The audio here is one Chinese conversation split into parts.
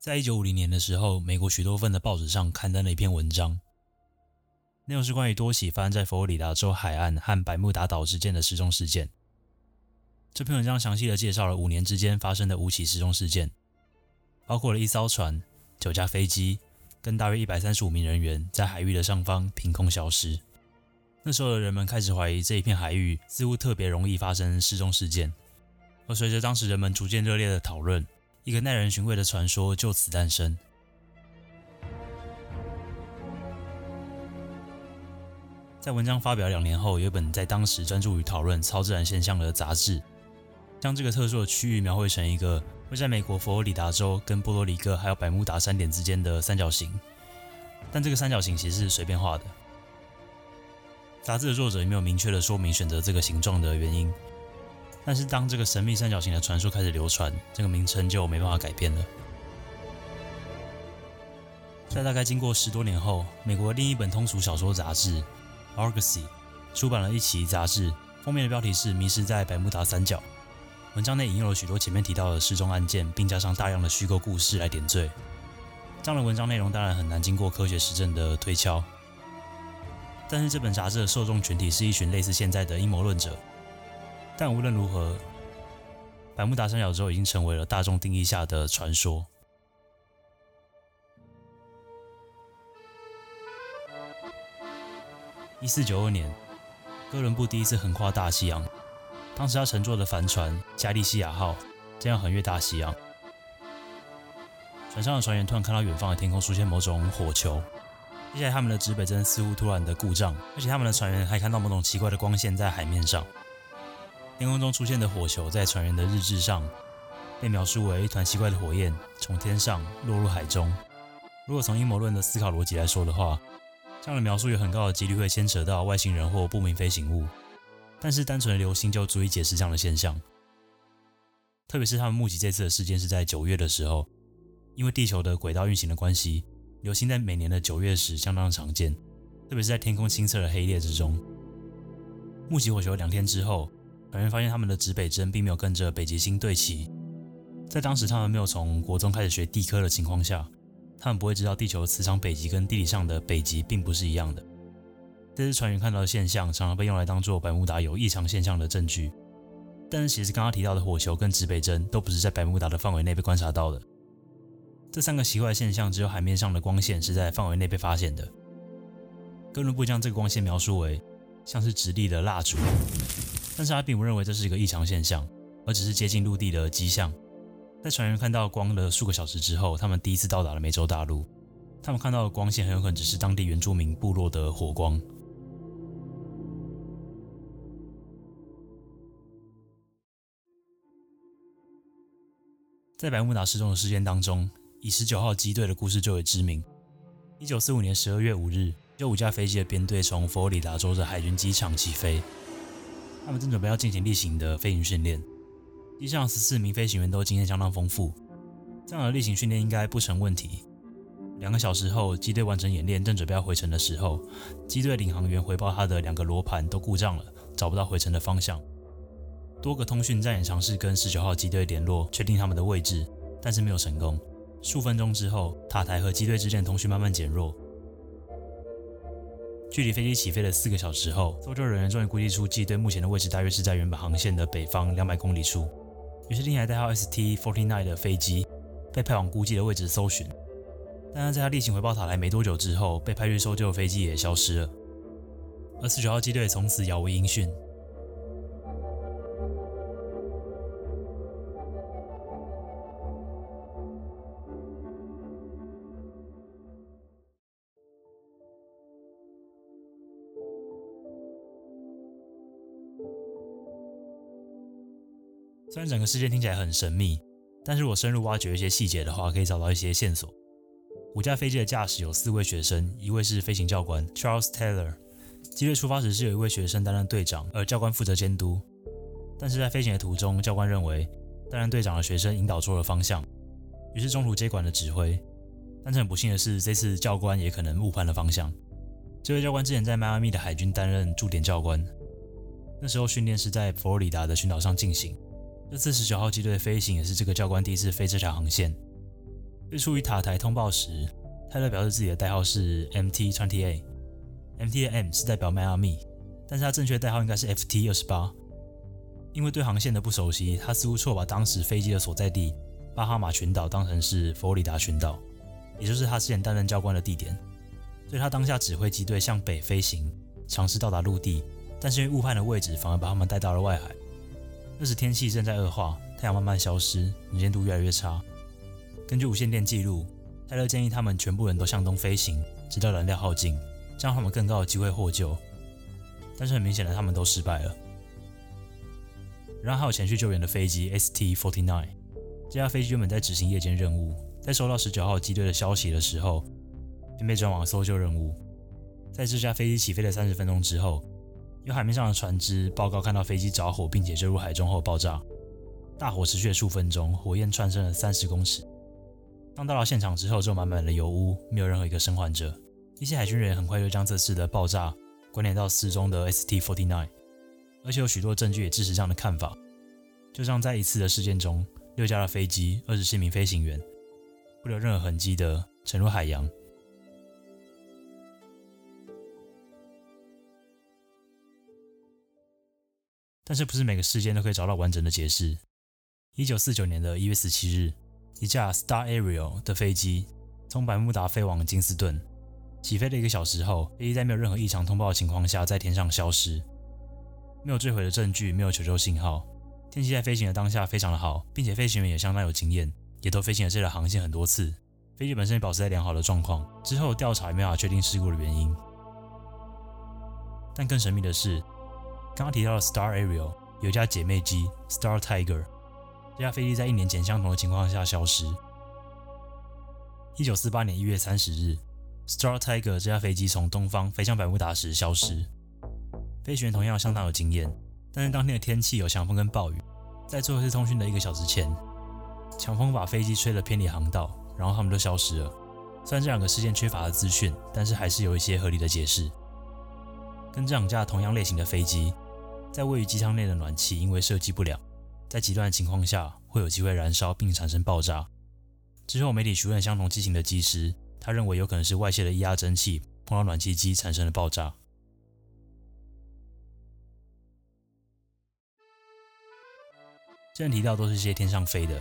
在一九五零年的时候，美国许多份的报纸上刊登了一篇文章，内容是关于多起发生在佛罗里达州海岸和百慕达岛之间的失踪事件。这篇文章详细的介绍了五年之间发生的五起失踪事件，包括了一艘船、九架飞机跟大约一百三十五名人员在海域的上方凭空消失。那时候的人们开始怀疑这一片海域似乎特别容易发生失踪事件，而随着当时人们逐渐热烈的讨论。一个耐人寻味的传说就此诞生。在文章发表两年后，有一本在当时专注于讨论超自然现象的杂志，将这个特殊的区域描绘成一个会在美国佛罗里达州跟波多黎各还有百慕达三点之间的三角形。但这个三角形其实是随便画的。杂志的作者也没有明确的说明选择这个形状的原因。但是，当这个神秘三角形的传说开始流传，这个名称就没办法改变了。在大概经过十多年后，美国另一本通俗小说杂志《Argosy》出版了一期杂志，封面的标题是《迷失在百慕达三角》。文章内引用了许多前面提到的失踪案件，并加上大量的虚构故事来点缀。这样的文章内容当然很难经过科学实证的推敲。但是，这本杂志的受众群体是一群类似现在的阴谋论者。但无论如何，百慕达三角洲已经成为了大众定义下的传说。一四九二年，哥伦布第一次横跨大西洋，当时他乘坐的帆船“加利西亚号”将要横越大西洋。船上的船员突然看到远方的天空出现某种火球，接下来他们的指北针似乎突然的故障，而且他们的船员还看到某种奇怪的光线在海面上。天空中出现的火球，在船员的日志上被描述为一团奇怪的火焰从天上落入海中。如果从阴谋论的思考逻辑来说的话，这样的描述有很高的几率会牵扯到外星人或不明飞行物。但是单纯的流星就足以解释这样的现象。特别是他们目击这次的事件是在九月的时候，因为地球的轨道运行的关系，流星在每年的九月时相当常见，特别是在天空清澈的黑夜之中。目击火球两天之后。船员发现他们的指北针并没有跟着北极星对齐。在当时他们没有从国中开始学地科的情况下，他们不会知道地球磁场北极跟地理上的北极并不是一样的。这是船员看到的现象，常常被用来当做百慕达有异常现象的证据。但是其实刚刚提到的火球跟指北针都不是在百慕达的范围内被观察到的。这三个奇怪现象，只有海面上的光线是在范围内被发现的。哥伦布将这个光线描述为像是直立的蜡烛。但是他并不认为这是一个异常现象，而只是接近陆地的迹象。在船员看到光的数个小时之后，他们第一次到达了美洲大陆。他们看到的光线很有可能只是当地原住民部落的火光。在百慕达失踪的事件当中，以十九号机队的故事最为知名。一九四五年十二月五日，有五架飞机的编队从佛罗里达州的海军机场起飞。他们正准备要进行例行的飞行训练，机上十四名飞行员都经验相当丰富，这样的例行训练应该不成问题。两个小时后，机队完成演练，正准备要回程的时候，机队领航员回报他的两个罗盘都故障了，找不到回程的方向。多个通讯站也尝试跟十九号机队联络，确定他们的位置，但是没有成功。数分钟之后，塔台和机队之间的通讯慢慢减弱。距离飞机起飞的四个小时后，搜救人员终于估计出机队目前的位置大约是在原本航线的北方两百公里处。于是，另一台代号 ST Forty Nine 的飞机被派往估计的位置搜寻。但是，在他例行回报塔台没多久之后，被派去搜救的飞机也消失了。而四九号机队从此杳无音讯。虽然整个事件听起来很神秘，但是我深入挖掘一些细节的话，可以找到一些线索。五架飞机的驾驶有四位学生，一位是飞行教官 Charles Taylor。机队出发时是有一位学生担任队长，而教官负责监督。但是在飞行的途中，教官认为担任队长的学生引导错了方向，于是中途接管了指挥。但是很不幸的是，这次教官也可能误判了方向。这位教官之前在迈阿密的海军担任驻点教官，那时候训练是在佛罗里达的群岛上进行。这次十九号机队的飞行也是这个教官第一次飞这条航线。最初与塔台通报时，泰勒表示自己的代号是 MT Twenty A，MT 的 M 是代表迈阿密，但是他正确代号应该是 FT 二十八。因为对航线的不熟悉，他似乎错把当时飞机的所在地巴哈马群岛当成是佛罗里达群岛，也就是他之前担任教官的地点。所以他当下指挥机队向北飞行，尝试到达陆地，但是因为误判的位置，反而把他们带到了外海。这时天气正在恶化，太阳慢慢消失，能见度越来越差。根据无线电记录，泰勒建议他们全部人都向东飞行，直到燃料耗尽，这样他们更高的机会获救。但是很明显的，他们都失败了。然后还有前去救援的飞机 ST-49，这架飞机原本在执行夜间任务，在收到十九号机队的消息的时候，便被转往搜救任务。在这架飞机起飞的三十分钟之后，海面上的船只报告看到飞机着火，并且坠入海中后爆炸。大火持续了数分钟，火焰窜升了三十公尺。当到了现场之后，就满满的油污，没有任何一个生还者。一些海军人员很快就将这次的爆炸关联到失踪的 ST-49。而且有许多证据也支持这样的看法。就像在一次的事件中，六架的飞机、二十七名飞行员不留任何痕迹的沉入海洋。但是，不是每个事件都可以找到完整的解释。一九四九年的一月十七日，一架 Star Ariel 的飞机从百慕达飞往金斯顿，起飞了一个小时后，飞机在没有任何异常通报的情况下，在天上消失。没有坠毁的证据，没有求救信号。天气在飞行的当下非常的好，并且飞行员也相当有经验，也都飞行了这条航线很多次。飞机本身也保持在良好的状况。之后调查也没法确定事故的原因。但更神秘的是，刚刚提到的 Star Ariel 有一架姐妹机 Star Tiger，这架飞机在一年前相同的情况下消失。一九四八年一月三十日，Star Tiger 这架飞机从东方飞向百慕达时消失。飞行员同样相当有经验，但是当天的天气有强风跟暴雨，在最后一次通讯的一个小时前，强风把飞机吹得偏离航道，然后他们都消失了。虽然这两个事件缺乏了资讯，但是还是有一些合理的解释。跟这两架同样类型的飞机，在位于机舱内的暖气因为设计不良，在极端的情况下会有机会燃烧并产生爆炸。之后媒体询问相同机型的机师，他认为有可能是外泄的液压蒸汽碰到暖气机产生了爆炸。之前提到都是些天上飞的，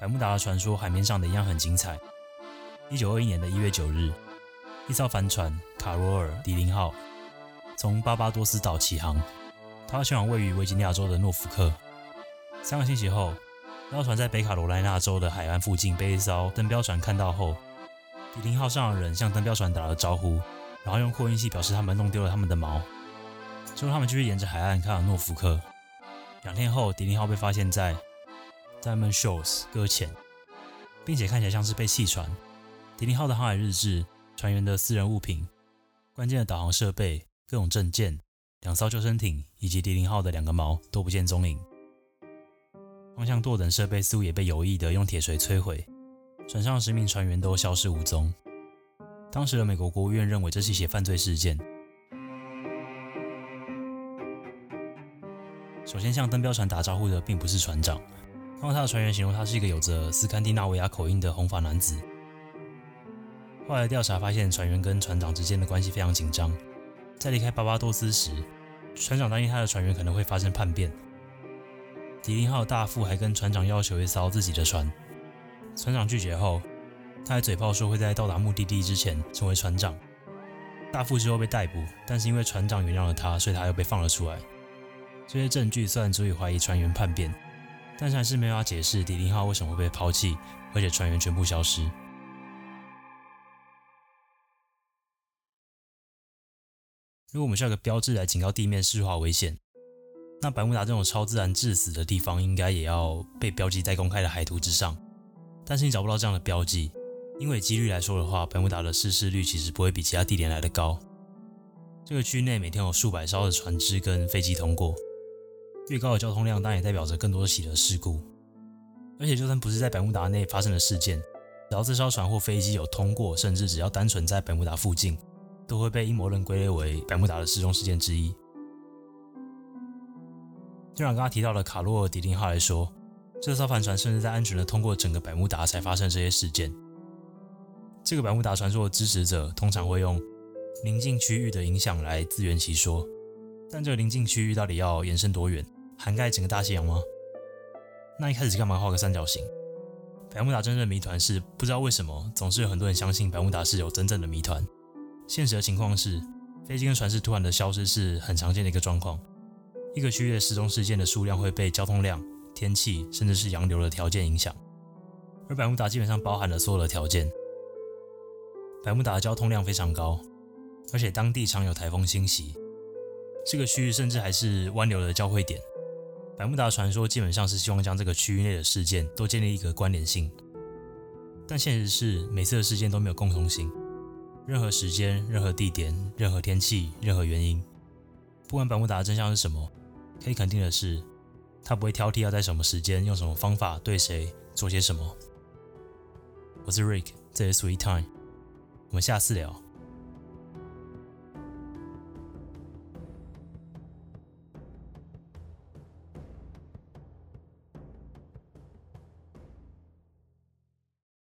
百慕达的传说海面上的一样很精彩。一九二一年的一月九日，一艘帆船卡罗尔迪林号从巴巴多斯岛起航，他前往位于维吉尼亚州的诺福克。三个星期后，这艘船在北卡罗来纳州的海岸附近被一艘登标船看到后，迪林号上的人向登标船打了招呼，然后用扩音器表示他们弄丢了他们的锚。之后他们继续沿着海岸开往诺福克。两天后，迪林号被发现在 Diamond Shoals 搁浅，并且看起来像是被弃船。迪林号的航海日志、船员的私人物品、关键的导航设备、各种证件、两艘救生艇以及迪林号的两个锚都不见踪影。方向舵等设备似乎也被有意的用铁锤摧毁。船上十名船员都消失无踪。当时的美国国务院认为这是一起犯罪事件。首先向登标船打招呼的并不是船长，刚刚他的船员形容他是一个有着斯堪的纳维亚口音的红发男子。后来调查发现，船员跟船长之间的关系非常紧张。在离开巴巴多斯时，船长担心他的船员可能会发生叛变。迪林号大副还跟船长要求一艘自己的船，船长拒绝后，他还嘴炮说会在到达目的地之前成为船长。大副之后被逮捕，但是因为船长原谅了他，所以他又被放了出来。这些证据虽然足以怀疑船员叛变，但是还是没法解释迪林号为什么会被抛弃，而且船员全部消失。如果我们需要一个标志来警告地面湿滑危险，那百慕达这种超自然致死的地方应该也要被标记在公开的海图之上。但是你找不到这样的标记，因为几率来说的话，百慕达的失事率其实不会比其他地点来的高。这个区内每天有数百艘的船只跟飞机通过。越高的交通量，当然也代表着更多的喜得事故。而且，就算不是在百慕达内发生的事件，只要这艘船或飞机有通过，甚至只要单纯在百慕达附近，都会被阴谋论归类为百慕达的失踪事件之一。就像刚刚提到的卡洛尔迪林号来说，这艘帆船甚至在安全的通过整个百慕达才发生这些事件。这个百慕达传说的支持者通常会用临近区域的影响来自圆其说，但这个临近区域到底要延伸多远，涵盖整个大西洋吗？那一开始干嘛画个三角形？百慕达真正的谜团是不知道为什么总是有很多人相信百慕达是有真正的谜团。现实的情况是，飞机跟船只突然的消失是很常见的一个状况。一个区域的失踪事件的数量会被交通量。天气甚至是洋流的条件影响，而百慕达基本上包含了所有的条件。百慕达的交通量非常高，而且当地常有台风侵袭。这个区域甚至还是湾流的交汇点。百慕达传说基本上是希望将这个区域内的事件都建立一个关联性，但现实是每次的事件都没有共同性。任何时间、任何地点、任何天气、任何原因，不管百慕达的真相是什么，可以肯定的是。他不会挑剔要在什么时间、用什么方法对谁做些什么。我是 Rick，这是 Sweet Time，我们下次聊。